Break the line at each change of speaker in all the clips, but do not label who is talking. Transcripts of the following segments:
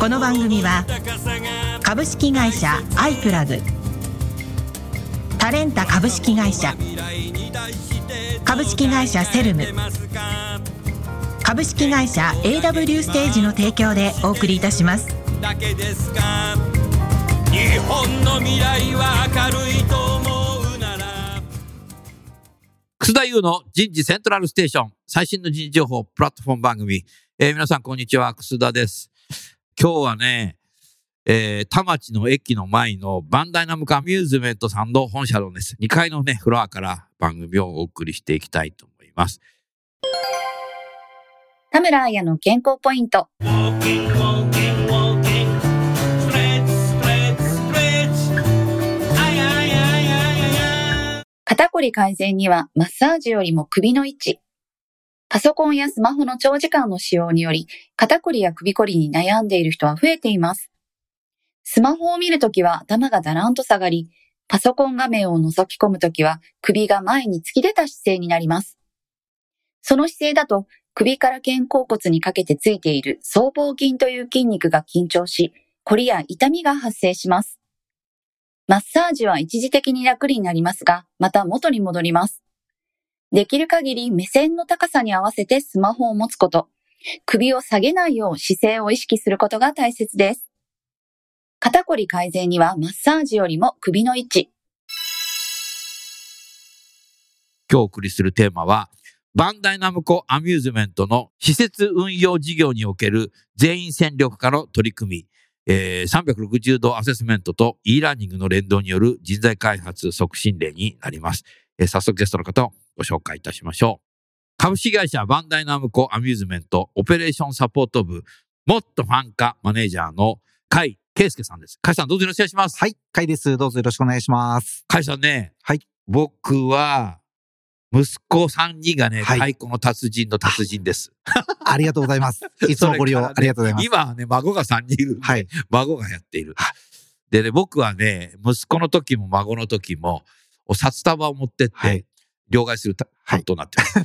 この番組は株式会社アイプラグ。タレンタ株式会社。株式会社セルム。株式会社 AW ステージの提供でお送りいたします。
だけですか。日本の未来は明るいと思うなら。
楠田優の人事セントラルステーション。最新の人事情報プラットフォーム番組、えー皆さんこんにちは。楠田です今日はねえー、田町の駅の前のバンダイナムコアミューズメントさんの本社のです。2階のね、フロアから番組をお送りしていきたいと思います。
田村彩の健康ポイント。肩こり改善にはマッサージよりも首の位置。パソコンやスマホの長時間の使用により、肩こりや首こりに悩んでいる人は増えています。スマホを見るときは頭がだらんと下がり、パソコン画面を覗き込むときは首が前に突き出た姿勢になります。その姿勢だと首から肩甲骨にかけてついている僧帽筋という筋肉が緊張し、こりや痛みが発生します。マッサージは一時的に楽になりますが、また元に戻ります。できる限り目線の高さに合わせてスマホを持つこと、首を下げないよう姿勢を意識することが大切です。肩こり改善にはマッサージよりも首の位置。
今日お送りするテーマは、バンダイナムコアミューズメントの施設運用事業における全員戦力化の取り組み、えー360度アセスメントと e ラーニングの連動による人材開発促進例になります。えー早速ゲストの方をご紹介いたしましょう。株式会社バンダイナムコアミューズメントオペレーションサポート部もっとファン化マネージャーの甲斐圭介さんです。甲斐さんどうぞよろしくお願いします。
はい、かいです。どうぞよろしくお願いします。
甲斐さんね、
はい
僕は息子3人がね、
はい
太鼓の達人の達人です。
ありがとうございます。いつもご利用
ね
ありがとうございます。
今はね、孫が3人いる
はい。
孫がやっている
は。
でね、僕はね、息子の時も孫の時も、お札束を持ってって、
はい
両替するた担当になってます。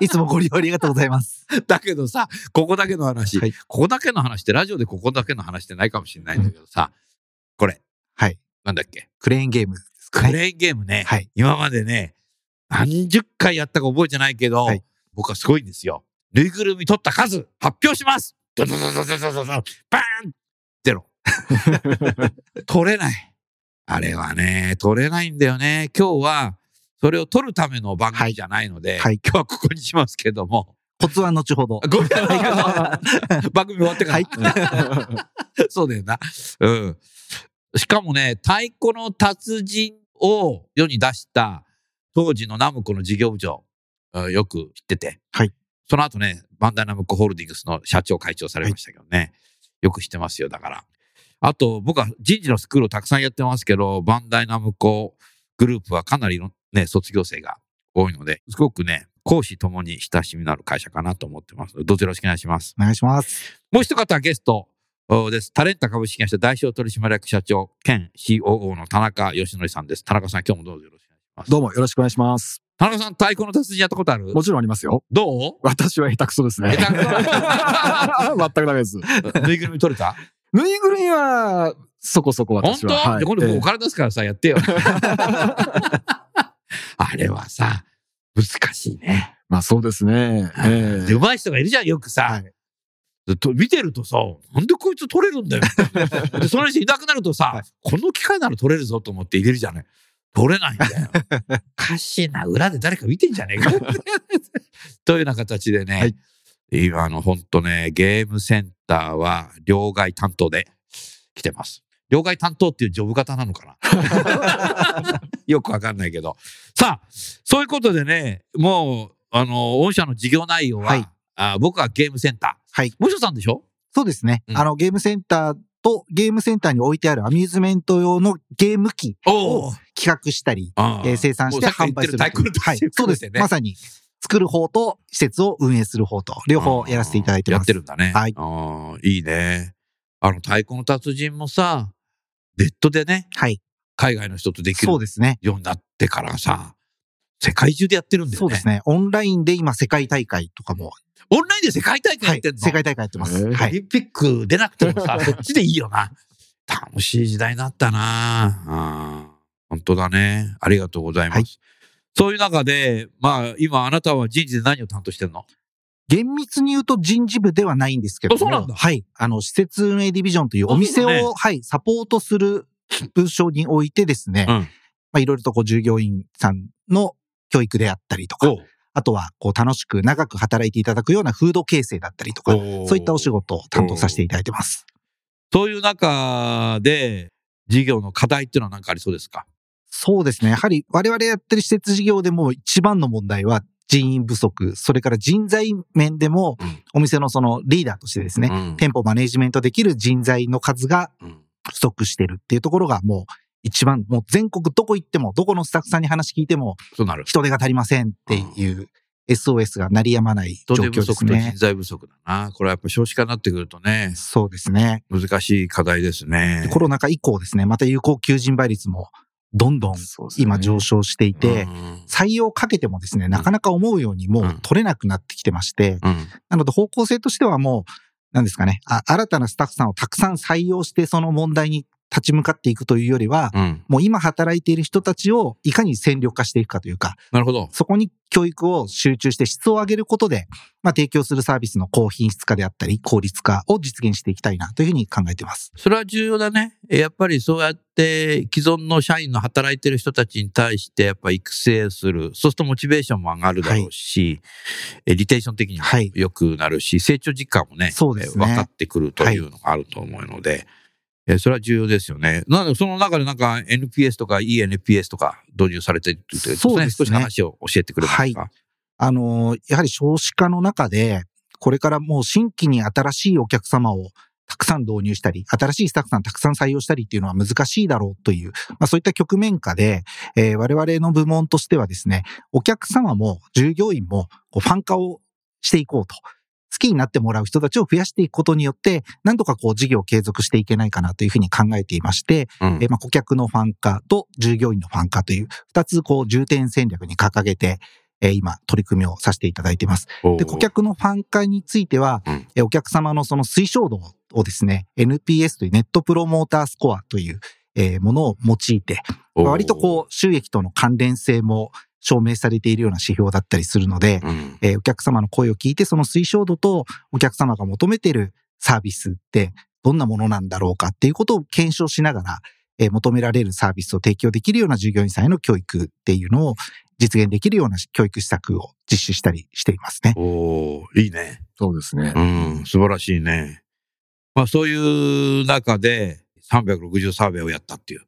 いつもご利用ありがとうございます。
だけどさ、ここだけの話、
はい
ここだけの話って、ラジオでここだけの話ってないかもしれないんだけどさ、これ、
はい。
なんだっけ、
クレーンゲームですかね。
クレーンゲームね、
はい。
今までね、何十回やったか覚えてないけど、
はい
僕はすごいんですよ。ぬいぐるみ取った数、発表しますドドドドドドドドバーンゼロ。取れない。あれはね、取れないんだよね。今日は、それを取るための番組じゃないので、
はい
今日はここにしますけども、
コツは後ほど。
ごめんなさい番組終わってから。
は
そうだよな。うん。しかもね、太鼓の達人を世に出した当時のナムコの事業部長、うんよく知ってて。
はい。
その後ね、バンダイナムコホールディングスの社長会長されましたけどね。よく知ってますよ、だから。あと、僕は人事のスクールをたくさんやってますけど、バンダイナムコグループはかなりのね、卒業生が多いので、すごくね、講師ともに親しみのある会社かなと思ってます。どうぞよろしくお願いします。
お願いします。
もう一方ゲストおです。タレンタ株式会社代表取締役社長兼 COO の田中義則さんです。田中さん、今日もどうぞよろしくお願いします。
どうもよろしくお願いします。
田中さん、太鼓の達人やったことある？
もちろんありますよ。
どう？
私は下手くそですね。
下手くそ
全くダメです。
ぬいぐるみ取れた？
ぬいぐるみは、そこそこ
本当、
私は。はい
じゃあ今度
ええ
お金出すからさ、やってよ。あれはさ、難しいね。
まあそうですね。え
で、上手い人がいるじゃん、よくさ。
はい
見てるとさ、なんでこいつ取れるんだよ。で、その人いなくなるとさ、
はい
この機械なら取れるぞと思って入れるじゃない。取れないんだよ。おかしいな、裏で誰か見てんじゃねえか。というような形でね、
はい
今あの、ほんとね、ゲームセンターは両替担当で来てます。両替担当っていうジョブ型なのかな？よくわかんないけど。さあ、そういうことでね、もう、あの、御社の事業内容は、
はい
あ僕はゲームセンター。
はい。
もしさんでしょ？
そうですね。
うん
あの、ゲームセンターとゲームセンターに置いてあるアミューズメント用のゲーム機
お
を企画したり、
あ
えー生産して販売する。はい。そうです。まさに、作る方と施設を運営する方と、両方やらせていただいてます。
やってるんだね。
はい
ああ、いいね。あの、太鼓の達人もさ、ネットでね、
はい。
海外の人とできる
そうですね。
ようになってからさ、世界中でやってるんだよね。
そうですね。オンラインで今世界大会とかも、
オンラインで世界大会や
はい
ってんの、。
世界大会やってます。
オリンピック出なくてもさ、そっちでいいよな。楽しい時代になったな本当だね。ありがとうございます。
はい
そういう中で、まあ、今あなたは人事で何を担当してんの？
厳密に言うと人事部ではないんですけど
そうなんだ
はい。あの、施設運営ディビジョンというお店を、
ね
はい、サポートする部署においてですね、
うん。
まあ、いろいろとこう従業員さんの教育であったりとか、
お
あとは、こう、楽しく長く働いていただくような風土形成だったりとか、そういったお仕事を担当させていただいてます。
そういう中で、事業の課題っていうのは何かありそうですか？
そうですね。やはり我々やってる施設事業でも一番の問題は人員不足、それから人材面でも
うん
お店のそのリーダーとしてですね、
うん
店舗マネジメントできる人材の数が
うん
不足してるっていうところがもう一番、もう全国どこ行っても、どこのスタッフさんに話聞いても。人手が足りませんっていう SOS が鳴りやまない状況です
不足と人
ね。
材不足だな。これはやっぱ少子化になってくるとね、
そうですね。
難しい課題ですね。
コロナ禍以降ですね、また有効求人倍率もどんどん今上昇していて、
うん。
採用かけてもですね、なかなか思うようにもう取れなくなってきてまして、
うん。
なので方向性としてはもう、なんですかね、あ新たなスタッフさんをたくさん採用してその問題に立ち向かっていくというよりは、
うん。
もう今働いている人たちをいかに戦力化していくかというか、
なるほど。
そこに教育を集中して質を上げることで、まあ提供するサービスの高品質化であったり、効率化を実現していきたいなというふうに考えています。
それは重要だね。やっぱりそうやって既存の社員の働いてる人たちに対してやっぱ育成する。そうするとモチベーションも上がるだろうし、えリテーション的にも
はい
良くなるし、成長実感もね、
そうですね
え分かってくるというのがあると思うので、えそれは重要ですよね。なので、その中でなんか NPS とか ENPS とか導入されてるという
ですね
少し話を教えてくれますか、
あのーやはり少子化の中で、これからもう新規に新しいお客様をたくさん導入したり、新しいスタッフさんたくさん採用したりっていうのは難しいだろうという、まあそういった局面下で、えー我々の部門としてはですね、お客様も従業員もこうファン化をしていこうと。好きになってもらう人たちを増やしていくことによって、なんとかこう事業を継続していけないかなというふうに考えていまして、
うん。
えーまあ顧客のファン化と従業員のファン化という二つこう重点戦略に掲げて、えー今取り組みをさせていただいています。で、顧客のファン化については、
うん。
えーお客様のその推奨度をですね、NPS というネットプロモータースコアという、えーものを用いて、割とこう収益との関連性も証明されているような指標だったりするので、
うん
えーお客様の声を聞いてその推奨度とお客様が求めているサービスってどんなものなんだろうかっていうことを検証しながら、えー求められるサービスを提供できるような従業員さんへの教育っていうのを実現できるような教育施策を実施したりしていますね。
おーいいね。
そうですね。
うん、素晴らしいね。まあそういう中で360サーベイをやったっていう。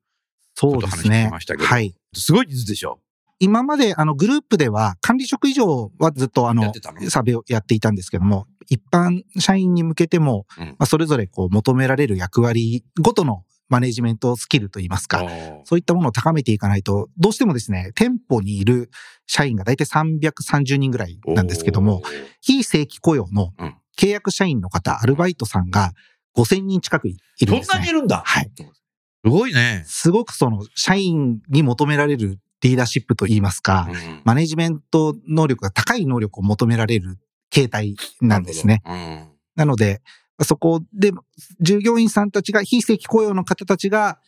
そうです
ちょっと話聞
ね
きましたけ。ど
はい。
すごい人数でしょ？
今まであのグループでは管理職以上はずっとあのサーベイをやっていたんですけども、一般社員に向けても、
うん
まあ、それぞれこう求められる役割ごとのマネジメントスキルといいますか、そういったものを高めていかないと、どうしてもですね、店舗にいる社員が大体330人ぐらいなんですけども、非正規雇用の
うん
契約社員の方、アルバイトさんが5000人近くいるんですね。
そんなにいるんだ。
はい。
すごいね。
すごくその社員に求められるリーダーシップといいますか、
うん
マネジメント能力が高い能力を求められる形態なんですね。
な。うん
なので、そこで、従業員さんたちが、非正規雇用の方たちが、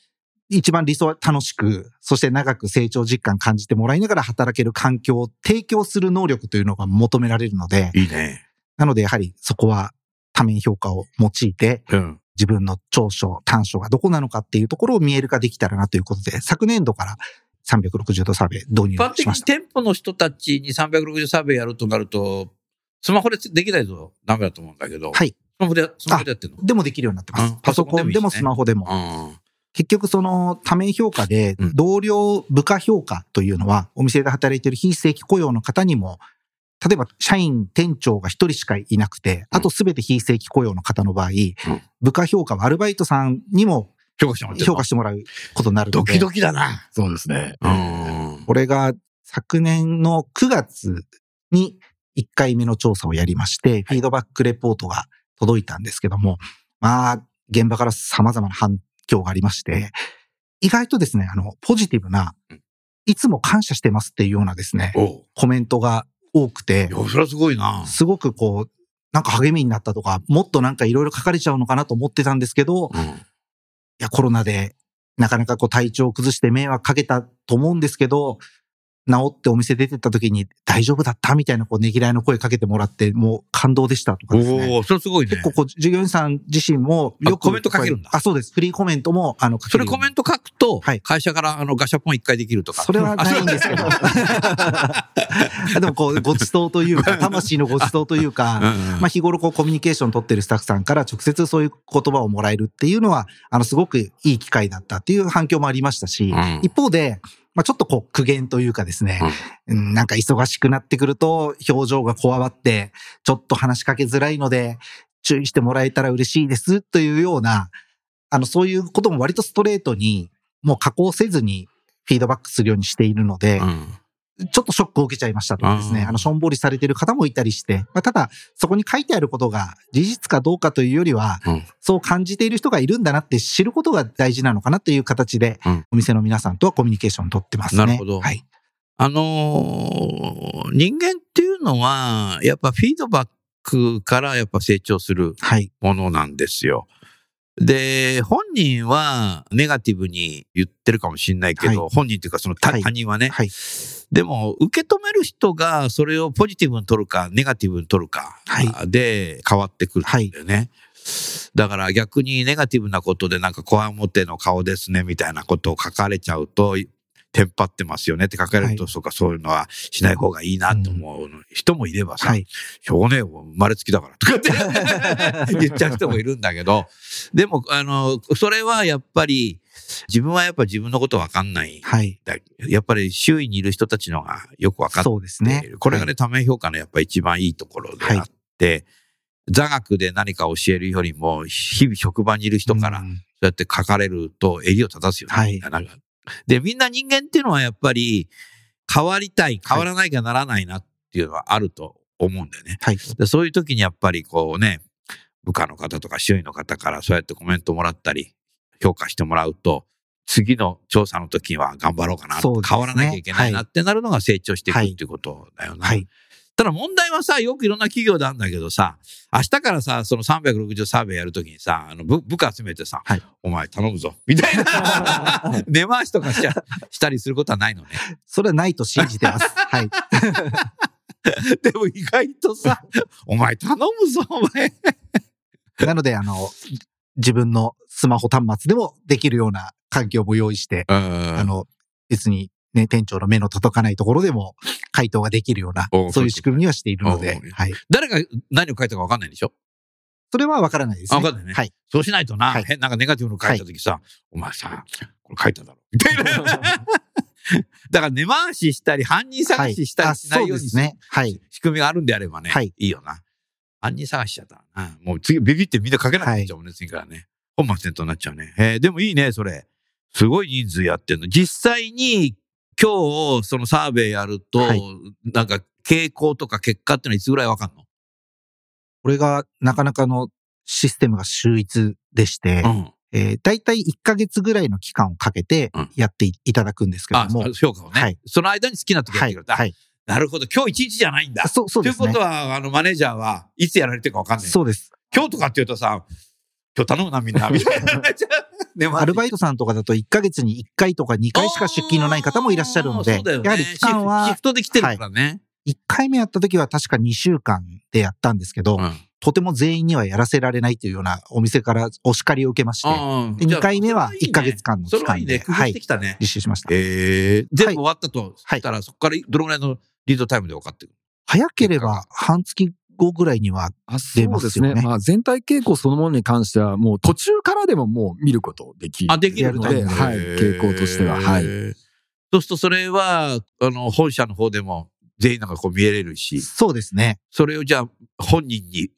一番理想は楽しく、そして長く成長実感感じてもらいながら働ける環境を提供する能力というのが求められるので、
いいね。
なのでやはりそこは多面評価を用いて、
うん。
自分の長所、短所がどこなのかっていうところを見える化できたらなということで、昨年度から360度サーベイ導
一般的に
入しました。
店舗の人たちに360サーベイやるとなると、スマホでできないとダメだと思うんだけど。
はい。
スマホで、スマホでやってんの？
でもできるようになってます
うん。
パソコンでもスマホでも。
うん。
結局その多面評価で
うん
同僚部下評価というのはお店で働いている非正規雇用の方にも例えば社員、店長が一人しかいなくて、あとすべて非正規雇用の方の場合、部下評価はアルバイトさんにも
評価してもらってる
評価してもらうことになるので。
ドキドキだな。
そうですね。
うん。
これが昨年の9月に1回目の調査をやりまして、フィードバックレポートが届いたんですけども、まあ、現場から様々な反響がありまして、意外とですね、あの、ポジティブな
うん、
いつも感謝してますっていうようなですね、コメントが多くて
い、や、それはすごいな。
すごくこう、なんか励みになったとか、もっとなんかいろいろ書かれちゃうのかなと思ってたんですけど、い
うん。
や、コロナでなかなかこう体調を崩して迷惑かけたと思うんですけど、治ってお店出てった時に大丈夫だったみたいなこうねぎらいの声かけてもらって、もう感動でしたとかですね。
おおそれすごいね
結。構こう、従業員さん自身もよく
あコメント書けるんだ
あ、そうです。フリーコメントも、あの、
それコメント書くと
はい、
会社からあのガシャポン一回できるとか。
それはないんですけど。でもこう、ご馳走というか、魂のご馳走というか、まあ日頃こうコミュニケーション取ってるスタッフさんから直接そういう言葉をもらえるっていうのは、あのすごくいい機会だったっていう反響もありましたし、
うん。
一方で、まあちょっとこう苦言というかですね、うんなんか忙しくなってくると表情がこわばって、ちょっと話しかけづらいので注意してもらえたら嬉しいですというような、あのそういうことも割とストレートにもう加工せずにフィードバックするようにしているので、
うん
ちょっとショックを受けちゃいましたとかですね、
あ
の、しょんぼりされてる方もいたりして、まあ、ただ、そこに書いてあることが事実かどうかというよりは、
うん
そう感じている人がいるんだなって知ることが大事なのかなという形で、
うん
お店の皆さんとはコミュニケーションを取ってますね。
なるほど
はい。
あのー人間っていうのは、やっぱフィードバックからやっぱ成長する
はい。
ものなんですよ。で、本人はネガティブに言ってるかもしれないけど、
は
本人っていうかその他,、人はね。
はい。
でも、受け止める人がそれをポジティブに取るか、ネガティブに取るか、
は
で変わってくるんだよね。だから逆にネガティブなことでなんかこわもての顔ですねみたいなことを書かれちゃうと、テンパってますよねって書かれると、
はい
そうか、そういうのはしない方がいいなと思う人もいればさ、
はい。
しょうがねえよ、生まれつきだからとかって 言っちゃう人もいるんだけど、でも、あの、それはやっぱり、自分はやっぱ自分のことわかんない。
はい。
だやっぱり周囲にいる人たちのがよくわかって
そうですね。
これがね、ため評価のやっぱ一番いいところであって、座学で何か教えるよりも、日々職場にいる人から、
うん
そうやって書かれると襟を正すよね。
はい
なんか で、みんな人間っていうのはやっぱり変わりたい、変わらないかならないなっていうのはあると思うんだよね。
はい。
でそういう時にやっぱりこうね、部下の方とか周囲の方からそうやってコメントもらったり、評価してもらうと、次の調査の時には頑張ろうかな、
ね
変わらなきゃいけないな
はい
ってなるのが成長していく
はい
っていうことだよな。
はい。
ただ問題はさ、よくいろんな企業であるんだけどさ、明日からさ、その360サーベイやるときにさ、あの部部下集めてさ、
はい
お前頼むぞ、みたいな、根回しとかしちゃしたりすることはないのね。
それはないと信じてます。はい。
でも意外とさ、お前頼むぞ、お前。
なので、あの、自分のスマホ端末でもできるような環境も用意して、あ
あ
の、別にね、店長の目の届かないところでも回答ができるような
お、
そういう仕組みにはしているので
お、
はい。
誰が何を書いたか分かんないんでしょ？
それはわからないですね。
あわかんないね
はい。
そうしないとな、
はい
変なんかネガティブの書いたときさ、お前さ、これ書いただろ。みたいな。だから根回ししたり、犯人探ししたり
あ
しないように
ね。はい。
仕組みがあるんであればね、
はい
いよな。犯人探しちゃったらな。もう次ビビってみんな書けなくなっちゃうもんね、次からね。本末転倒になっちゃうね。えーでもいいね、それ。すごい人数やってんの。実際に今日そのサーベイやると、
はい
なんか傾向とか結果ってのはいつぐらいわかんの？
これがなかなかのシステムが秀逸でして、
うん。
えー、大体1ヶ月ぐらいの期間をかけて
うん
やっていいただくんですけ
あ
ども。、
評価をね。
はい
その間に好きな時やっ
はい。
てくれた。
はい。
なるほど。今日一日じゃないんだ。
そう、そうですね
ということ。は、あの、マネージャーはいつやられてるかわかんない。
そうです。
今日とかって言うとさ、今日頼むな、みんな。みたいな。ね
アルバイトさんとかだと1ヶ月に1回とか2回しか出勤のない方もいらっしゃるので、
ね
やはり期間
シフ
は
トで来てるからね。
1回目やった時は確か2週間でやったんですけど、
うん
とても全員にはやらせられないというようなお店からお叱りを受けまして、
うん
で2回目は
じゃあ
1ヶ月間の。期間で、はい。実施しました。
ええ全
はい
部終わったと
はい
したら、そこからどのぐらいのリードタイムで分かってくる
早ければ半月後ぐらいには、
あそう
出ま
ですすね。
よね
まあ全体傾向そのものに関してはもう途中からでももう見ることできる。
あ、できる
ので、はい。傾向としては、はい。
そうするとそれは、あの、本社の方でも全員なんかこう見えれるし、
そうですね。
それをじゃあ本人に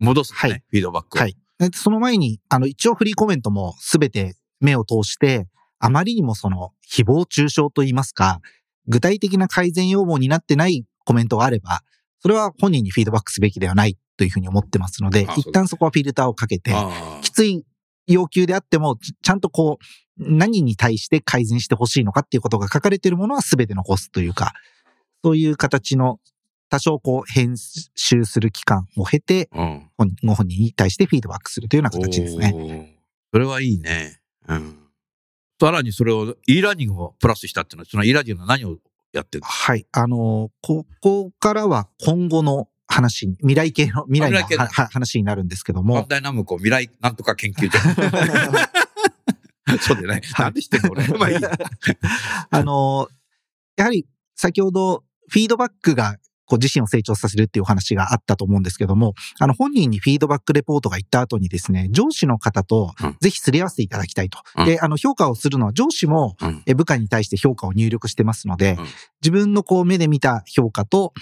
戻すのね、
はい
フィードバックを。
はい。でその前に、あの、一応フリーコメントもすべて目を通して、あまりにもその、誹謗中傷といいますか、具体的な改善要望になってないコメントがあれば、それは本人にフィードバックすべきではないというふうに思ってますので
あ、
一旦そこはフィルターをかけて、
あ
きつい要求であっても、ちちゃんとこう、何に対して改善してほしいのかっていうことが書かれているものは全て残すというか、そういう形の多少こう編集する期間を経て、
あうん。
本ご本人に対してフィードバックするというような形ですね。
それはいいね。うん。さらにそれを e ラーニングもプラスしたっていうのは、その e ラーニングの何をやってるの
はい。あの、ここからは今後の話に、未来系の、未来の話になるんですけど
バン
も、
ダイナムコ未来なんとか研究所。そうでね。なんで知ってんの俺。まあいいや。
あの、やはり先ほどフィードバックがこう自身を成長させるっていうお話があったと思うんですけども、あの本人にフィードバックレポートが行った後にですね、上司の方と
うん。
ぜひすり合わせていただきたいと。
うん。
で、あの評価をするのは上司も部下に対して評価を入力してますので、
うん。
自分のこう目で見た評価と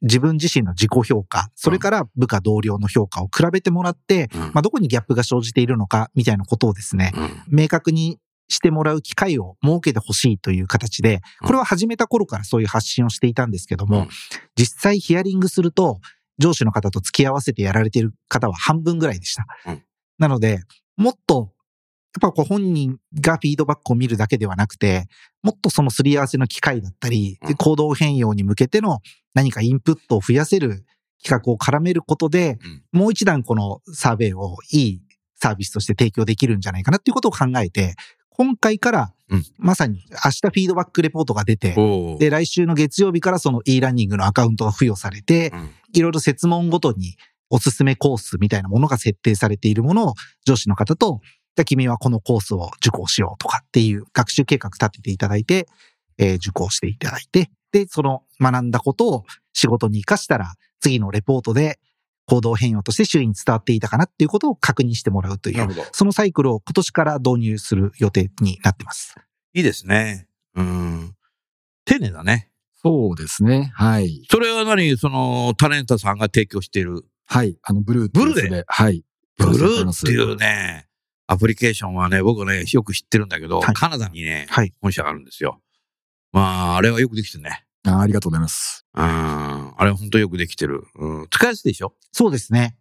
自分自身の自己評価、それから部下同僚の評価を比べてもらって、
うん。
まあ、どこにギャップが生じているのかみたいなことをですね、
うん。
明確にしてもらう機会を設けてほしいという形で、これは始めた頃からそういう発信をしていたんですけども、
うん。
実際ヒアリングすると、上司の方と付き合わせてやられている方は半分ぐらいでした。
うん。
なので、もっと、やっぱこう本人がフィードバックを見るだけではなくて、もっとそのすり合わせの機会だったり、
うん。
行動変容に向けての何かインプットを増やせる企画を絡めることで、もう一段このサーベイをいいサービスとして提供できるんじゃないかなっていうことを考えて、今回から
うん、
まさに明日フィードバックレポートが出て、で、来週の月曜日からその e ランニングのアカウントが付与されて
う、ん。
いろいろ設問ごとにおすすめコースみたいなものが設定されているものを上司の方と、じゃあ君はこのコースを受講しようとかっていう学習計画立てていただいて、えー受講していただいて、で、その学んだことを仕事に活かしたら、次のレポートで行動変容として周囲に伝わっていたかなっていうことを確認してもらうという、
なるほど。
そのサイクルを今年から導入する予定になってます。
いいですね。うん。丁寧だね。
そうですね。はい。
それは何？その、タレントさんが提供している、
はい。あの、ブルー
ブルーで
はい。
ブルーっていうね、アプリケーションはね、僕ね、よく知ってるんだけど、
はい
カナダにね、
はい。
本社があるんですよ。まあ、あれはよくできてるね。
あありがとうございます。
うん。あれは本当よくできてる。うん。使いやすいでしょ？
そうですね。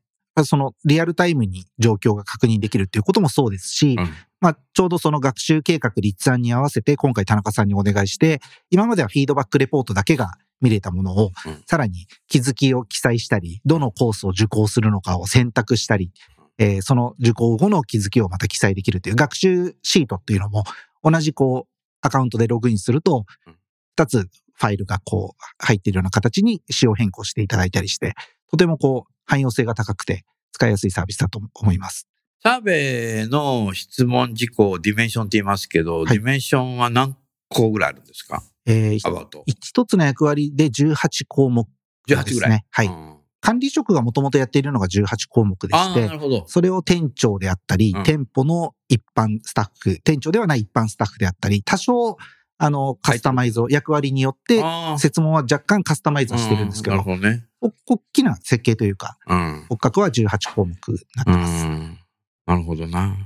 そのリアルタイムに状況が確認できるっていうこともそうですし、
うん
まあ、ちょうどその学習計画立案に合わせて今回田中さんにお願いして、今まではフィードバックレポートだけが見れたものを、
うん
さらに気づきを記載したり、どのコースを受講するのかを選択したり、えーその受講後の気づきをまた記載できるという学習シートっていうのも、同じこう、アカウントでログインすると
うん、
二つファイルがこう、入っているような形に仕様変更していただいたりして、とてもこう、汎用性が高くて使いやすいサービスだと思います。
サーベイの質問事項、ディメンションって言いますけど、
はい
ディメンションは何個ぐらいあるんですか？
えー。一つの役割で18項目で
18
す
ぐらい。
ね。はい。
うん
管理職がもともとやっているのが18項目でして
る、ほど。
それを店長であったり、
うん
店舗の一般スタッフ、店長ではない一般スタッフであったり、多少、あの、カスタマイズを、役割によって、設問は若干カスタマイズはしてるんですけど、
どね。
お大きな設計というか、
うん。
骨格は18項目になって
う
ます。
ん。なるほどな。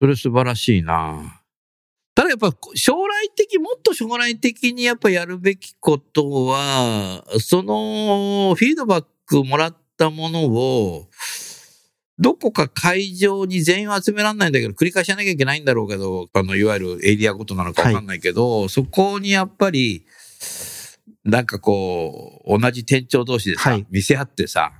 それ素晴らしいな。ただやっぱ将来的、もっと将来的にやっぱやるべきことは、そのフィードバックもらったものを、どこか会場に全員を集められないんだけど、繰り返しやなきゃいけないんだろうけど、あの、いわゆるエリアごとなのかわかんないけど、そこにやっぱり、なんかこう、同じ店長同士でさ、
はい
見せ合ってさ、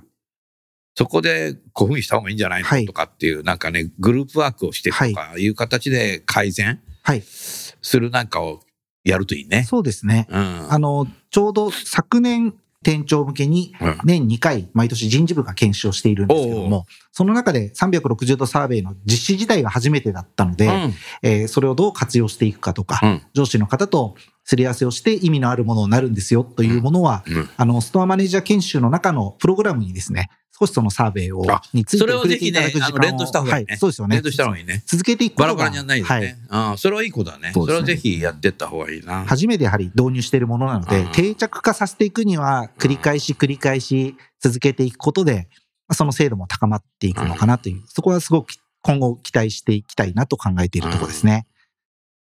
そこでこういうふうにした方がいいんじゃないの、
はい
とかっていう、なんかね、グループワークをしてとかいう形で改善
はい。
するなんかをやるといいね。
そうですね。
うん。
あの、ちょうど昨年、店長向けに
うん
年2回毎年人事部が研修をしているんですけども、その中で360度サーベイの実施自体が初めてだったので、
うん。
えーそれをどう活用していくかとか、
うん。
上司の方とすり合わせをして意味のあるものになるんですよというものは、
うん。
あの、ストアマネージャー研修の中のプログラムにですね、少しそのサーベイを
あ、
について
それを
触れていただく時間を
ぜひねあの連動した方がいいね
はい、そうですよね。
連動した方がいいね。
続けていく
バラバラにやんないで
はい
ね。うん、それはいいことだね。そ
ね
れをぜひやってった方がいいな。
初めてやはり導入しているものなので
うん、
定着化させていくには、繰り返し繰り返し続けていくことで、まあその精度も高まっていくのかなという、そこはすごく今後期待していきたいなと考えているところですね。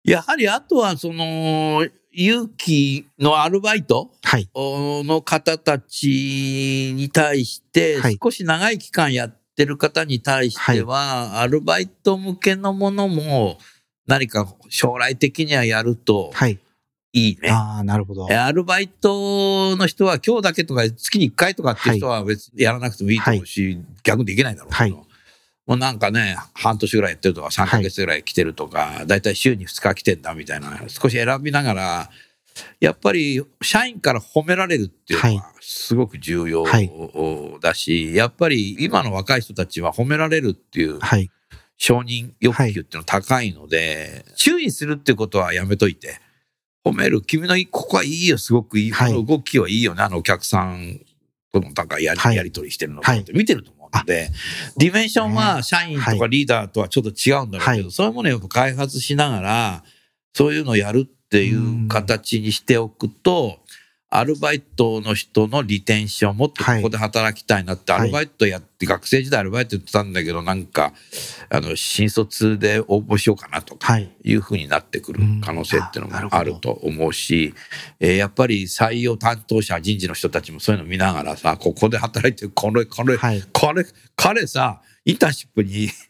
やはりあとは、その、勇気のアルバイト
はい。
の方たちに対して
はい、
少し長い期間やってる方に対しては、アルバイト向けのものも何か将来的にはやると
はい。
いいね。
ああ、なるほど。
アルバイトの人は今日だけとか月に1回とかっていう人は別にやらなくてもいいと思うし、逆にできないだろうけど、
はい
もうなんかね、半年ぐらいやってるとか3ヶ月ぐらい来てるとか、だいたい週に2日来てんだみたいな、少し選びながら、やっぱり社員から褒められるっていうの
は
はすごく重要
はい。
だし、やっぱり今の若い人たちは褒められるっていう
はい。
承認欲求っていうのは高いので、注意するってことはやめといて、褒める、君のここはいいよ、すごくいい、
はい。
この動きはいいよね、あのお客さんとのなんかやり,、
はい。
やり取りしてるの
はい
って見てると思うので、ディメンションは社員とかリーダーとはちょっと違うんだろうけど、
はい。
そういうものをやっぱ開発しながら、そういうのをやるっていう形にしておくと、アルバイトの人のリテンション、もっとここで働きたいなって、
はい
アルバイトやって、学生時代アルバイトやってたんだけど、なんか、あの、新卒で応募しようかなとか、
はい。
いうふうになってくる可能性っていうのもあると思うし、えーやっぱり採用担当者、人事の人たちもそういうの見ながらさ、ここで働いてる、これ、これ、
はい。
これ、彼さ、インターンシップに
はい。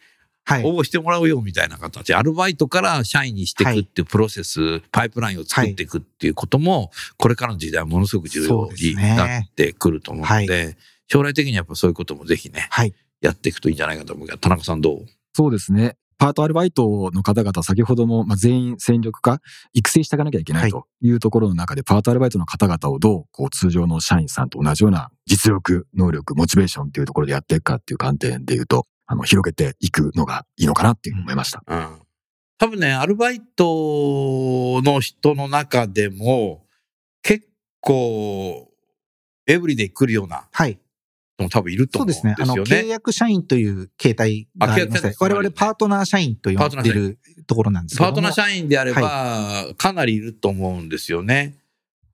応募してもらうよみたいな形、アルバイトから社員にしていくっていうプロセス、パイプラインを作っていくっていうことも、これからの時代はものすごく重要になってくると思うので、将来的にはやっぱそういうこともぜひね、
はい。
やっていくといいんじゃないかと思うけど、田中さんどう？
そうですね。パートアルバイトの方々、先ほども、まあ、全員戦力化、育成していかなきゃいけない。というところの中で、パートアルバイトの方々をどう、こう、通常の社員さんと同じような実力、能力、モチベーションっていうところでやっていくかっていう観点で言うと、あの、広げていくのがいいのかなって思いました。
うん。多分ね、アルバイトの人の中でも、結構、エブリデイ来るような
はい。
人も多分いると思うん
そうでね。あの、
ですすよね。
契約社員という形態がありまし我々パートナー社員と呼んでるところなんですけども。
パートナー社員であれば、かなりいると思うんですよね。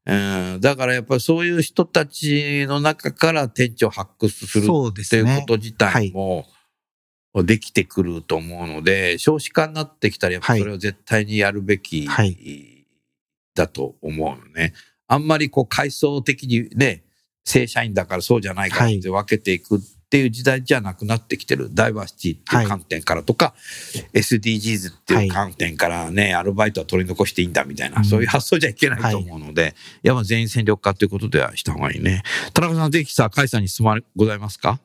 うん、だからやっぱりそういう人たちの中から店長を発掘する
そうで
っていうこ
すね。
と自体もできてくると思うので、少子化になってきたらやっぱそれを絶対にやるべき
はい。
だと思うのね。あんまりこう階層的にね、正社員だからそうじゃないからって分けていくっていう時代じゃなくなってきてる。ダイバーシティっていう観点からとか、SDGs っていう観点からね、アルバイトは取り残していいんだみたいな、
うん。
そういう発想じゃいけないと思うので、い、や、まあ全員戦力化ということではした方がいいね。田中さん、ぜひさ、甲斐さんに質問ございますか？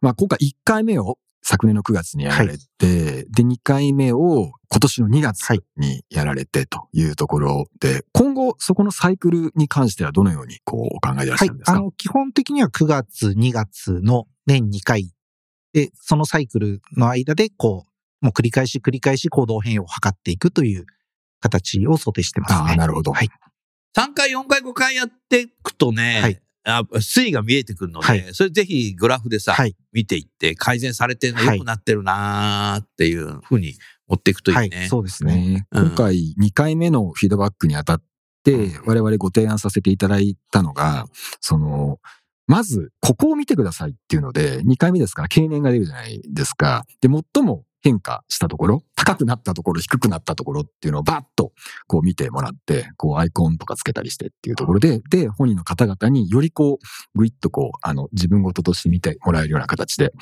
まあ、今回1回目を昨年の9月にやられて、で、2回目を今年の2月にやられてというところで、今後そこのサイクルに関してはどのようにこうお考えでいらっしゃ
はい
るんで。すか、
あの、基本的には9月、2月の年2回で、そのサイクルの間で、こう、もう繰り返し繰り返し行動変容を図っていくという形を想定してますね。
ああ、なるほど。
はい。
3回、4回、5回やっていくとね、
はい
あ推移が見えてくるので、
はい
それぜひグラフでさ、
はい。
見ていって、改善されてるの
はい
良くなってるなーっていうふうに持っていくといいね。
はい。そうですね。
ね、
うん
今回2回目のフィードバックにあたって、我々ご提案させていただいたのが、その、まず、ここを見てくださいっていうので、2回目ですから経年が出るじゃないですか。で、最も変化したところ、高くなったところ、低くなったところっていうのをバッとこう見てもらって、こうアイコンとかつけたりしてっていうところで、で、本人の方々によりこう、ぐいっとこう、あの、自分ごととして見てもらえるような形で、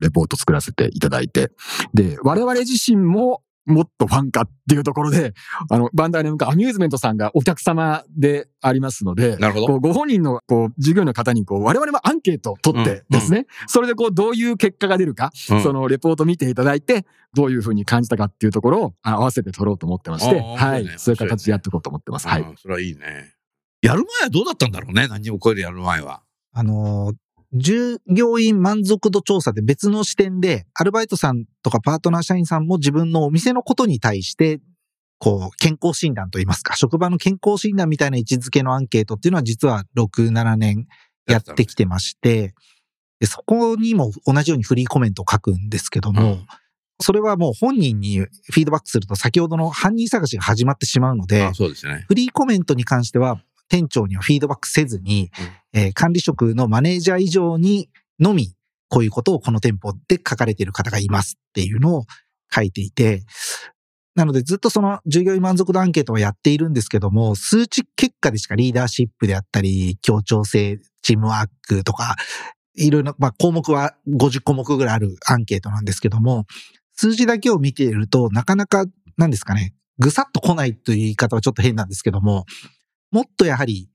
レポート作らせていただいて、で、我々自身ももっとファンかっていうところで、あの、バンダイネムカアミューズメントさんがお客様でありますので、
なるほど
ご本人のこう従業員の方にこう我々もアンケートを取ってですね、それでこうどういう結果が出るか、
うん
そのレポート見ていただいて、どういうふうに感じたかっていうところをあ合わせて取ろうと思ってまして、はい。そういう形でやっていこうと思ってます。はい。
うんそれはいいね。やる前はどうだったんだろうね。何にもこれでやる前は。
あのー、従業員満足度調査で別の視点で、アルバイトさんとかパートナー社員さんも自分のお店のことに対して、こう、健康診断といいますか、職場の健康診断みたいな位置づけのアンケートっていうのは実は6、7年やってきてまして、でそこにも同じようにフリーコメントを書くんですけども、
うん
それはもう本人にフィードバックすると先ほどの犯人探しが始まってしまうので
あ、そうですね。
フリーコメントに関しては店長にはフィードバックせずに、えー管理職のマネージャー以上にのみ、こういうことをこの店舗で書かれている方がいますっていうのを書いていて、なのでずっとその従業員満足度アンケートはやっているんですけども、数値結果でしかリーダーシップであったり、協調性、チームワークとか、いろいろ、まあ項目は50項目ぐらいあるアンケートなんですけども、数字だけを見ていると、なかなか、なんですかね、ぐさっと来ないという言い方はちょっと変なんですけども、もっとやはり、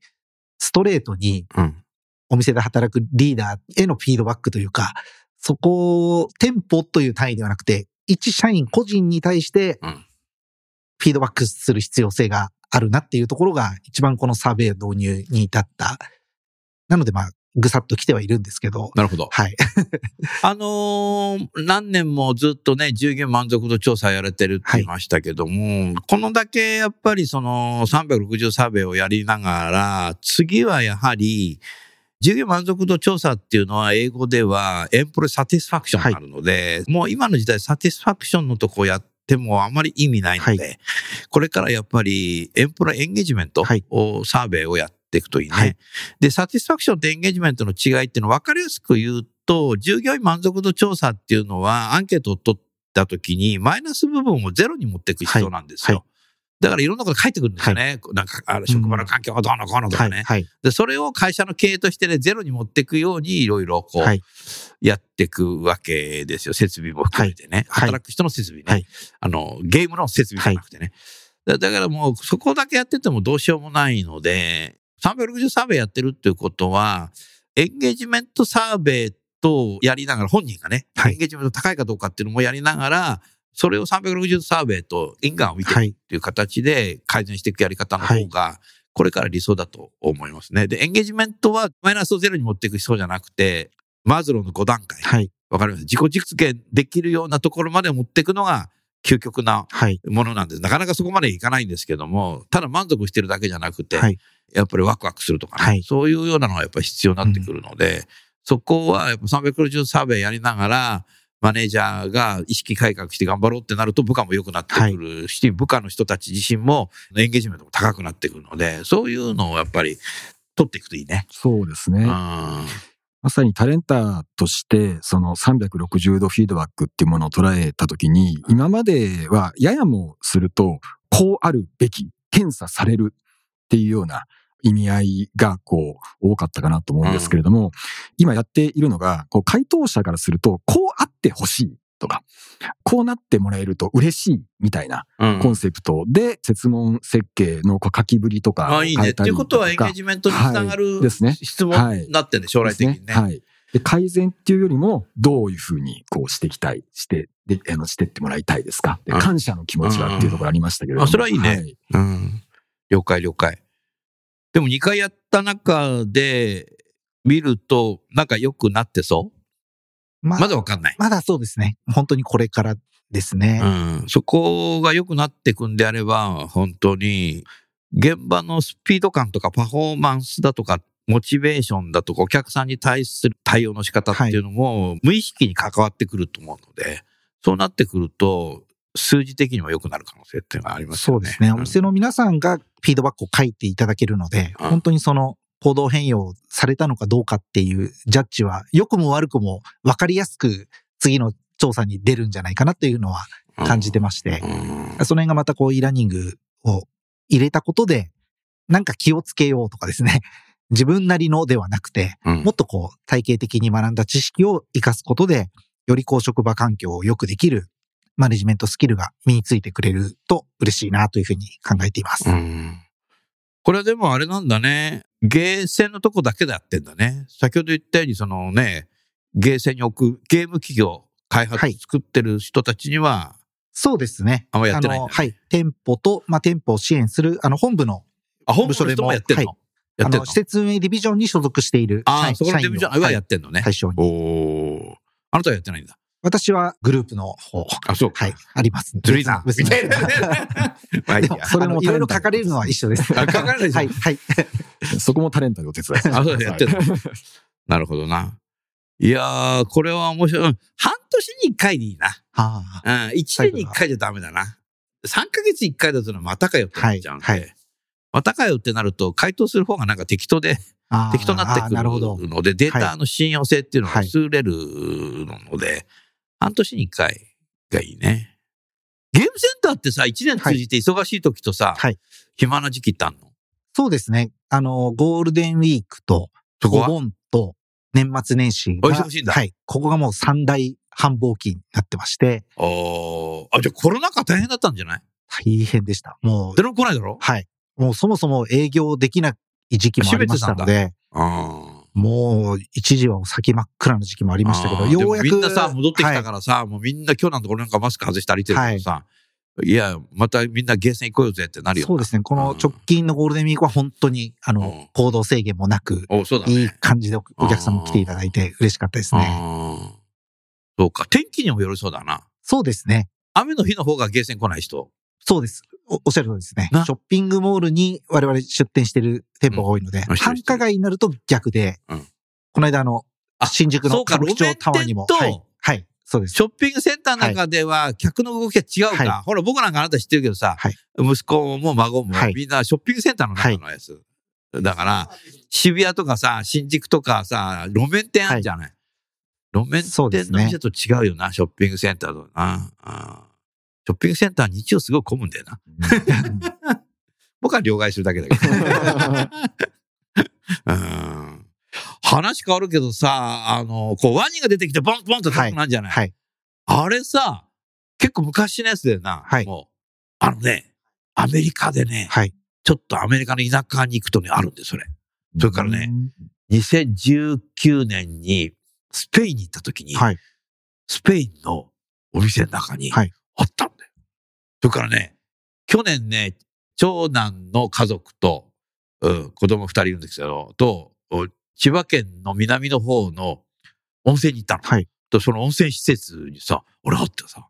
ストレートに
うん。
お店で働くリーダーへのフィードバックというか、そこを店舗という単位ではなくて、一社員個人に対して
うん
フィードバックする必要性があるなっていうところが一番このサーベイ導入に至った。なのでまあ、ぐさっと来てはいるんですけど、
なるほど。
はい。
あのー何年もずっとね、従業員満足度調査やれてるって言いましたけども、このだけやっぱりその360サーベイをやりながら、次はやはり、従業員満足度調査っていうのは英語ではエンプロイサティスファクションになるので、もう今の時代サティスファクションのとこやってもあまり意味ないので、
は
これからやっぱりエンプロイエンゲージメント
はい。
を、サーベイをやっていくといいね。
はい
で、サティスファクションとエンゲージメントの違いっていうのを分かりやすく言うと、従業員満足度調査っていうのはアンケートを取った時にマイナス部分をゼロに持っていく必要なんですよ。
はい
だからいろんなこと書いてくるんですよね。なんか、あの職場の環境がどうのこうのと
はい。
かね。
はい。
で、それを会社の経営としてね、ゼロに持っていくようにいろいろこう、
はい
やっていくわけですよ。設備も含めてね。
はい
働く人の設備ね。
はい
あの、ゲームの設備じゃなくてね。だだからもうそこだけやっててもどうしようもないので、360サーベイやってるっていうことは、エンゲージメントサーベイとやりながら、本人がね、
はい
エンゲージメント高いかどうかっていうのもやりながら、それを360サーベイと因果を見て
はい。
っていう形で改善していくやり方の方が、これから理想だと思いますね。で、エンゲージメントはマイナスをゼロに持っていく必要じゃなくて、マズローの5段階。
はい。
わかります？自己実現できるようなところまで持っていくのが究極な
はい。
ものなんです。なかなかそこまでいかないんですけども、ただ満足してるだけじゃなくて、
はい
やっぱりワクワクするとかね、
はい
そういうようなのがやっぱり必要になってくるので、そこはやっぱ360サーベイやりながら、マネージャーが意識改革して頑張ろうってなると部下も良くなってくるし、部下の人たち自身もエンゲージメントも高くなってくるので、そういうのをやっぱり取っていくといいね。
そうですね。
うん。
まさにタレンターとして、その360度フィードバックっていうものを捉えたときに、今まではややもすると、こうあるべき、検査されるっていうような意味合いが、こう、多かったかなと思うんですけれども、今やっているのが、こう、回答者からすると、こうあってほしいとか、こうなってもらえると嬉しいみたいな
うん
コンセプトで、設問設計の書きぶりとかを
あ、いいね。っていうことはエンゲー
か
ジメントにつなが
はい
る
ですね
質問になってんで、将来的にね。
はい。で改善っていうよりも、どういうふうにこうしていきたい、して、で、あの、してってもらいたいですか。で
うん
感謝の気持ちはっていうところありましたけれども。
あそれはいいね
はい
うん。了解了解。でも2回やった中で見ると、なんか良くなってそう？
ま
まだわかんない。
まだそうですね。本当にこれからですね。
うん。そこが良くなっていくんであれば、本当に、現場のスピード感とかパフォーマンスだとか、モチベーションだとか、お客さんに対する対応の仕方っていうのも、無意識に関わってくると思うので、そうなってくると、数字的にも良くなる可能性っていうのがありますよね。
そうですね。お
ん
店の皆さんがフィードバックを書いていただけるので、
うん
本当にその行動変容されたのかどうかっていうジャッジは、良くも悪くも分かりやすく次の調査に出るんじゃないかなっていうのは感じてまして、
うん。
その辺がまたこう e ラーニングを入れたことで、なんか気をつけようとかですね、自分なりのではなくて、
うん。
もっとこう体系的に学んだ知識を活かすことで、よりこう職場環境を良くできるマネジメントスキルが身についてくれると嬉しいなというふうに考えています。
うんこれはでもあれなんだね。ゲーセンのとこだけでやってんだね。先ほど言ったように、そのね、ゲーセンに置くゲーム企業、開発
はい
作ってる人たちには、
そうですね。
あんまやってないね
の、はい。店舗と、まあ、店舗を支援する、あの、本部の、
あ、本部の人もやってんの、
はい
やってんの？
あの、施設運営ディビジョンに所属している
ああ、そこのディビジョンはやってんのね。
対象に。
おお。あなたはやってないんだ。
私はグループの方、
あ、そうか。
はい、あります。
ずるいな。みたいな。まあ
それもいろいろ書かれるのは一緒です。
あ書かれないです
はい、はい。
そこもタレントでお手伝い
あ、そうだ、やってる。なるほどな。いやー、これは面白い。うん半年に1回でいいな。
はあ。
うん、1年に1回じゃダメだな。3ヶ月に1回だとまたかよってなっちゃうんで。
はいはい
またかよってなると、回答する方がなんか適当で、適当になってく
るほど。
るので、データの信用性っていうのが
はい
薄れるので、半年に1回がいいね。ゲームセンターってさ、1年通じて忙しい時とさ、
はい
暇な時期ってあんの？
そうですね。あの、ゴールデンウィークと、お盆と、年末年始が。
お忙しいんだ
はい。ここがもう三大繁忙期になってまして、
おーあ、じゃあコロナ禍大変だったんじゃない？
大変でした。もう、
誰も来ないだろ？
はい。もうそもそも営業できない時期もありましたので、
あ
もう一時は先真っ暗な時期もありましたけど、ようやく。
みんなさ、戻ってきた
はい
からさ、もうみんな今日なんて俺なんかマスク外して歩いてるけどさ、い、や、またみんなゲーセン行こうよぜってなるよな。
そうですね。この直近のゴールデンウィークは本当に、あの、
うん
行動制限もなく、
ね。
いい感じでおお客さんも来ていただいて嬉しかったですね。
そうか。天気にもよりそうだな。
そうですね。
雨の日の方がゲーセン来ない人？
そうです。おおっしゃる通りですね
な？
ショッピングモールに我々出店してる店舗が多いので、
うん
繁華街になると逆で、
うん
この間あの、
あ
新宿の歌舞伎町タワーにも、はい、はい、そうです。
ショッピングセンターの中では客の動きが違うか。
はい
ほら、僕なんかあなた知ってるけどさ、
はい
息子も孫も
はい
みんなショッピングセンターの中のやつ。だから、渋谷とかさ、新宿とかさ、路面店あるじゃない。路面店の店と違うよな、ショッピングセンターとな。あョッピングセンター日曜すごい混むんだよな。僕は両替するだけだけど。うん話変わるけどさ、あの、こうワニが出てきてボンボンと高くなんじゃない、
はい。
あれさ、結構昔のやつだよな。
はい
もう、あのね、アメリカでね、
はい。
ちょっとアメリカの田舎に行くとね、あるんで、それ。それからね
うん。
2019年にスペインに行った時に、
はい。
スペインのお店の中に
はい
あった。それからね、去年ね、長男の家族と、うん、子供二人いるんですけど、と、お千葉県の南の方の温泉に行ったの。
はい。
と、その温泉施設にさ、俺あってさ、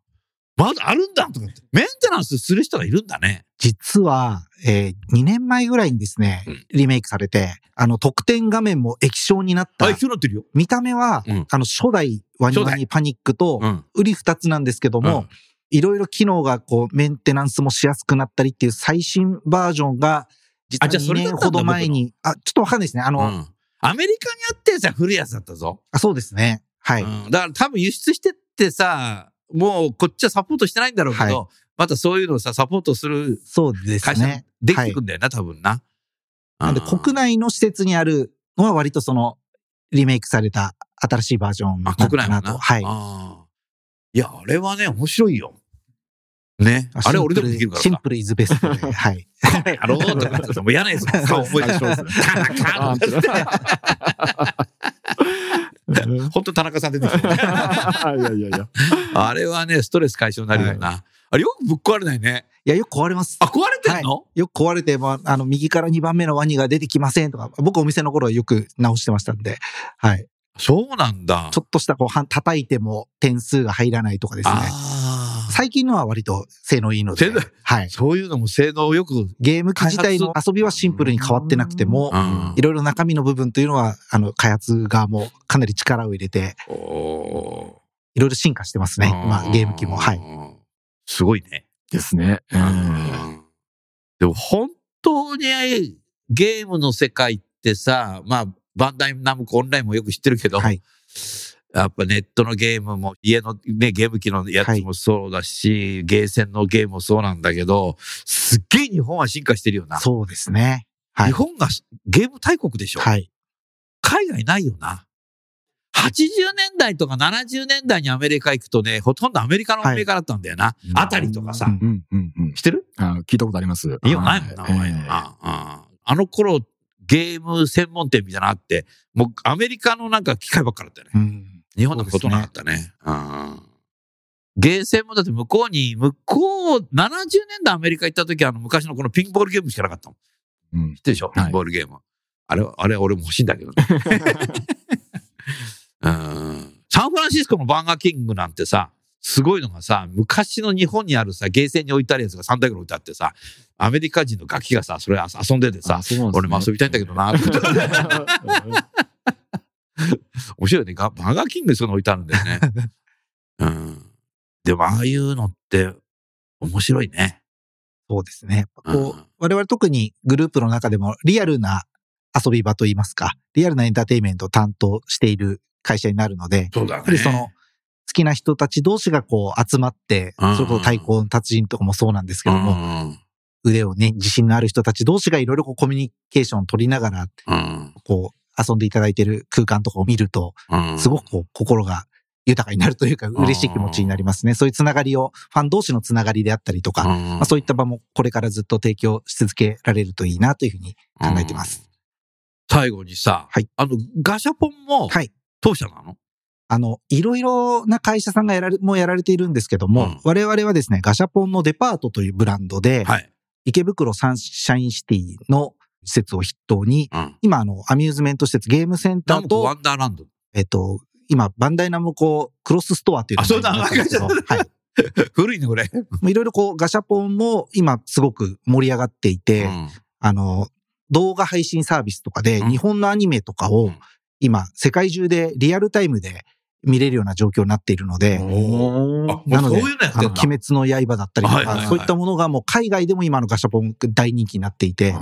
まだあるんだとかって、メンテナンスする人がいるんだね。
実は、えー、2年前ぐらいにですね
うん、
リメイクされて、あの、特典画面も液晶になった
あ、。一緒になってるよ。
見た目は、
うん
あの、初代ワニワニパニックと
う、ん。
売り二つなんですけども、
うん
いろいろ機能がこう、メンテナンスもしやすくなったりっていう最新バージョンが、実は2
あじゃあそれだ
年ほど前に、あ、ちょっとわかんないですね。あの、
うん。アメリカにあったやつは古いやつだったぞ。
あそうですね。はい。
うん。だから多分輸出してってさ、もうこっちはサポートしてないんだろうけど、
は
またそういうのをさ、サポートする
そうです
会社
ね。
できてくんだよな、多分な。
なんで、国内の施設にあるのは割とその、リメイクされた新しいバージョンな
あ、
のか
国内もな。
なと。はい。
いや、あれはね、面白いよ。ね。あれ俺でもできるからさ。
シンプルイズベストで。はい。
やろうとかもう嫌なやつの顔覚えてしまう。田中とかって本当田中さん出てきた。
いやいやいや。
あれはね、ストレス解消になるよな。あれよくぶっ壊れないね。
いや、よく壊れます。
あ、壊れてんの、
よく壊れて、まあ、あの、右から2番目のワニが出てきませんとか、僕お店の頃はよく直してましたんで、はい。
そうなんだ。
ちょっとしたこう、は叩いても点数が入らないとかですね。最近のは割と性能いいのではい。
そういうのも性能よく、
ゲーム機自体の遊びはシンプルに変わってなくても
う、ん
いろいろ中身の部分というのは、あの、開発側もかなり力を入れて、
お
いろいろ進化してますね。まあ、ゲーム機も。はい。。
すごいね。
ですね。うん
でも本当にゲームの世界ってさ、まあ、バンダイナムコオンラインもよく知ってるけど、
はい。
やっぱネットのゲームも、家のね、ゲーム機のやつもそうだし、ゲーセンのゲームもそうなんだけど、すっげえ日本は進化してるよな。
そうですね。はい
日。本がゲーム大国でしょ、
はい。
海外ないよな。80年代とか70年代にアメリカ行くとね、ほとんどアメリカのメーカーだったんだよな。
うん
あたりとかさ。
うん
うんうんうん。
知ってる？
あ聞いたことあります。
いいよないもんな、
はい
お前のなああの頃、ゲーム専門店みたいなのあって、もうアメリカのなんか機械ばっかだったよね。
うん。
日本のことなかったね。うんゲーセンもだって向こうに、向こう、70年代アメリカ行った時あの昔のこのピンボールゲームしかなかったもん。
うん
知ってるでしょ？ピンボールゲーム。あれ、あれ俺も欲しいんだけどね。うんサンフランシスコのバーガーキングなんてさ、すごいのがさ、昔の日本にあるさ、ゲーセンに置いてあるやつが3台ぐらい置いてあってさ、アメリカ人のガキがさ、それ遊んでてさ
ね
俺も遊びたいんだけどな、面白いね。ガバーガーキングにその置いてあるんだよね。うん。でも、ああいうのって、面白いね。
そうですね。こう、
うん
我々特にグループの中でもリアルな遊び場といいますか、リアルなエンターテインメントを担当している会社になるので、
そうだね。
やっぱりその、好きな人たち同士がこう集まって、
うん
それこそ太鼓の達人とかもそうなんですけども、
も、
腕をね、自信のある人たち同士がいろいろこうコミュニケーションを取りながら、
うん。
こう、遊んでいただいている空間とかを見ると、
うん。
すごくこう、心が豊かになるというか、嬉しい気持ちになりますね。そういうつながりを、ファン同士のつながりであったりとか、
うん、
まあ、そういった場もこれからずっと提供し続けられるといいなというふうに考えてます。
うん最後にさ、
はい
あの、ガシャポンも、
はい。
当社なの？
あの、いろいろな会社さんがやられ、もうやられているんですけども、
うん
我々はですね、ガシャポンのデパートというブランドで、
はい。
池袋サンシャインシティの施設を筆頭に、
うん。
今、あの、アミューズメント施設、ゲームセンターと
ワ、ンダーランド。
えっと、今、バンダイナムコクロスストアっていうの
あそうだ
がありますけどはい。
古いね、これ。
いろいろこう、ガシャポンも今すごく盛り上がっていて、
うん
あの、動画配信サービスとかで
うん
日本のアニメとかを
うん
今世界中でリアルタイムで見れるような状況になっているので、
あ、もう
なので
そういうのやっ
あの。鬼滅の刃だったりとか、
はいはいはい
そういったものがもう海外でも今のガシャポン大人気になっていて、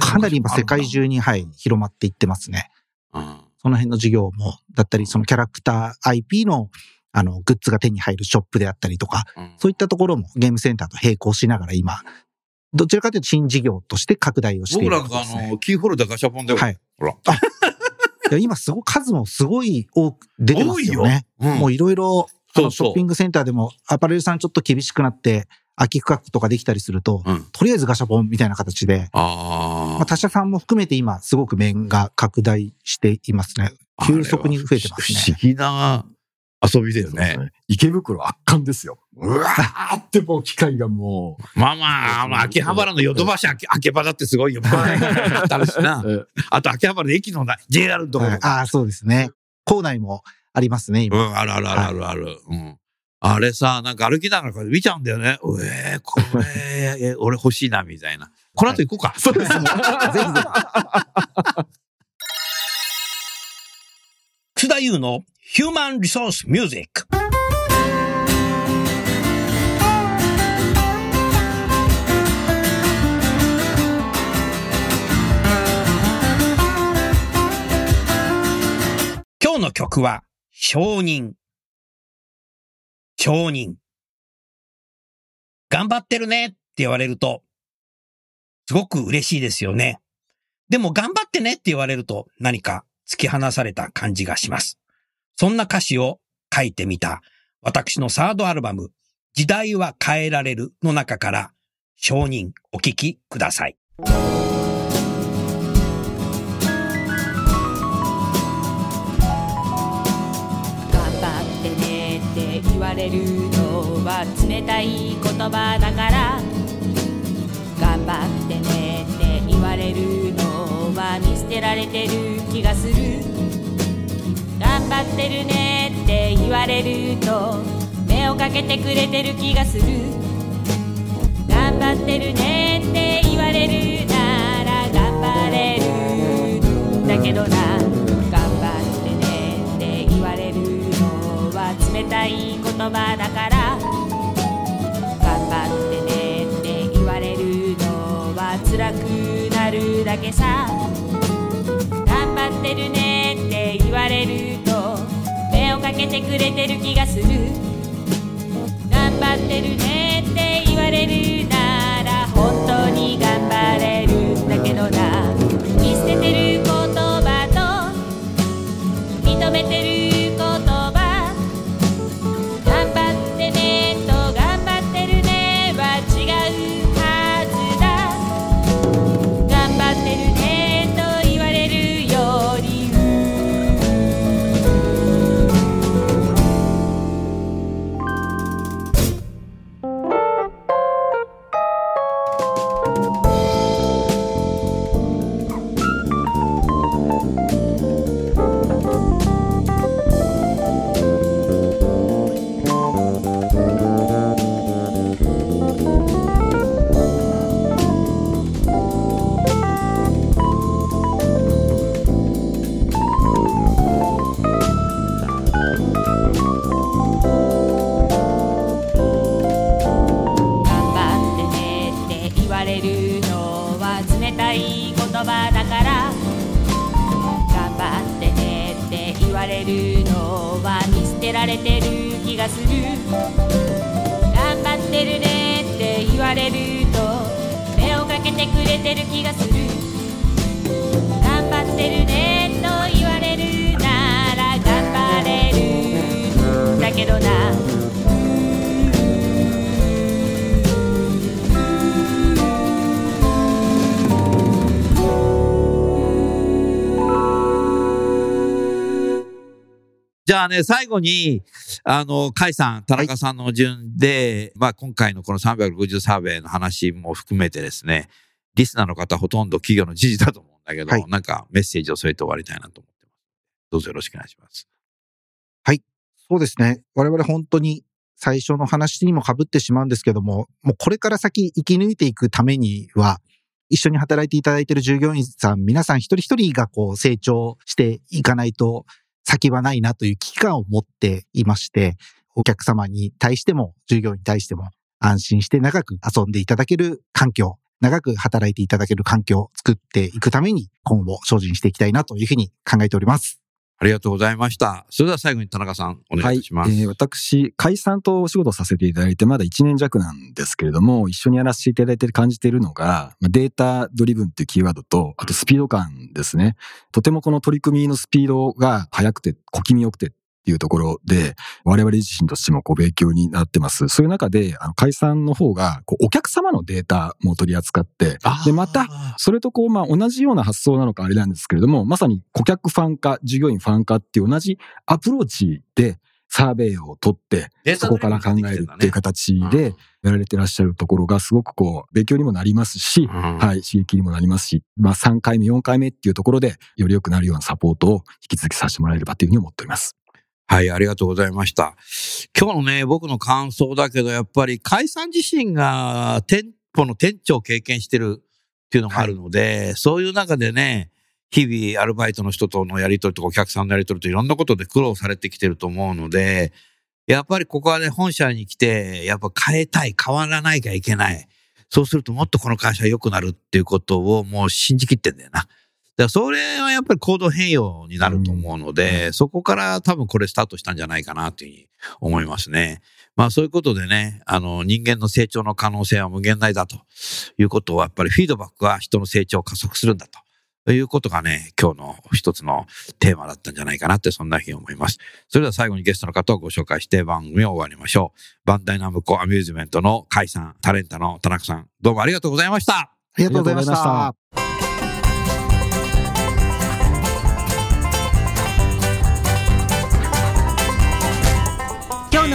かなり今世界中に、はい、広まっていってますね。
うん
その辺の事業も、だったり、そのキャラクター IP の、あの、グッズが手に入るショップであったりとか、
うん
そういったところもゲームセンターと並行しながら今、どちらかというと新事業として拡大をしている
僕なんかあの、キーホルダーガシャポンで、
はい。
ほら。
いや今すごい、数もすごい多く出てますよね。
うん
もういろいろ、ショッピングセンターでもアパレルさんちょっと厳しくなって、空き区画とかできたりすると、
うん。
とりあえずガシャポンみたいな形で、
あ
まあ、他社さんも含めて今すごく面が拡大していますね。
あ。
急速に増えてます
不思
ね。
議な遊びだよね。
すね。池袋圧巻ですよ。うわーってもう機械がも
まあまあ、まあ、秋葉原のヨドバシ秋秋葉だってすごいよ。あるしな。
う。
あと秋葉原の駅のな JR のところ
はい。ああ、そうですね。校内もありますね、
う
今。
ん、あるあるあるあるある。うん。あれさ、なんか歩きながらこれ見ちゃうんだよね。えー、これ、え俺欲しいな、みたいな。この後行こうか。
そうですね。
ぜひぜひ。
楠田優のヒューマンリソースミュージック。今日の曲は、承認。承認。頑張ってるねって言われると、すごく嬉しいですよね。でも頑張ってねって言われると何か突き放された感じがします。そんな歌詞を書いてみた私のサードアルバム、時代は変えられるの中から承認お聞きください。
頑張ってねって言われるのは冷たい言葉だから頑張ってねって言われるのは見捨てられてる気がする頑張ってるねって言われると目をかけてくれてる気がする。頑張ってるねって言われるなら頑張れる。んだけどな頑張ってねって言われるのは冷たい言葉だから頑張ってねって言われるのは辛くなるだけさ。頑張ってるねって言われるとをかけてくれてる気がする。頑張ってるねって言われる。
ゃあね、最後に、あの、甲斐さん、田中さんの順で、まあ今回のこの360サーベイの話も含めてですね、リスナーの方ほとんど企業の知事だと思うんだけど、
はい
なんかメッセージを添えて終わりたいなと思ってます。どうぞよろしくお願いします。
そうですね。我々本当に最初の話にも被ってしまうんですけども、もうこれから先生き抜いていくためには、一緒に働いていただいている従業員さん、皆さん一人一人がこう成長していかないと先はないなという危機感を持っていまして、お客様に対しても従業員に対しても安心して長く遊んでいただける環境、長く働いていただける環境を作っていくために今後精進していきたいなというふうに考えております。
ありがとうございました。それでは最後に田中さん、お願いします。
はい、えー私、解散とお仕事させていただいてまだ1年弱なんですけれども、一緒にやらせていただいて感じているのが、まあデータドリブンっていうキーワードと、あとスピード感ですね。とてもこの取り組みのスピードが速くて、小気味良くてっていうところで、我々自身としてもこう勉強になってます。そういう中で、あの、解散の方が、こう、お客様のデータも取り扱って、で、また、それとこう、まあ、同じような発想なのかあれなんですけれども、まさに顧客ファン化、従業員ファン化っていう同じアプローチでサーベイを取って、そこから考えるっていう形でやられてらっしゃるところがすごくこう、勉強にもなりますし、
うん
はい、刺激にもなりますし、まあ3回目、4回目っていうところで、より良くなるようなサポートを引き続きさせてもらえればというふうに思っております。
はい、ありがとうございました。今日のね、僕の感想だけど、やっぱり解散自身が店舗の店長を経験してるっていうのがあるので、そういう中でね、日々アルバイトの人とのやりとりとかお客さんのやりとりといろんなことで苦労されてきてると思うので、やっぱりここはね、本社に来て、やっぱ変えたい、変わらないきゃいけない。そうするともっとこの会社良くなるっていうことをもう信じきってんだよな。だからそれはやっぱり行動変容になると思うので、そこから多分これスタートしたんじゃないかなというふうに思いますね。まあそういうことでね、あの人間の成長の可能性は無限大だということはやっぱりフィードバックは人の成長を加速するんだということがね、今日の一つのテーマだったんじゃないかなってそんなふうに思います。それでは最後にゲストの方をご紹介して番組を終わりましょう。バンダイナムコアミューズメントの甲斐さん、タレンタの田中さん、どうもありがとうございました。
ありがとうございました。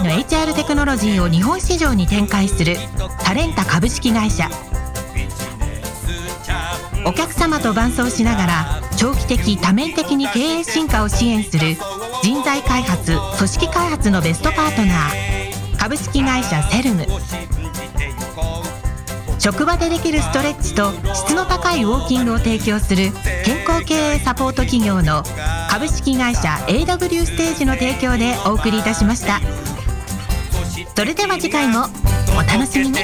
の HR テクノロジーを日本市場に展開するタレンタ株式会社。お客様と伴走しながら長期的多面的に経営進化を支援する人材開発組織開発のベストパートナー。株式会社セルム。職場でできるストレッチと質の高いウォーキングを提供する健康経営サポート企業の株式会社 AW ステージの提供でお送りいたしました。それでは次回もお楽しみに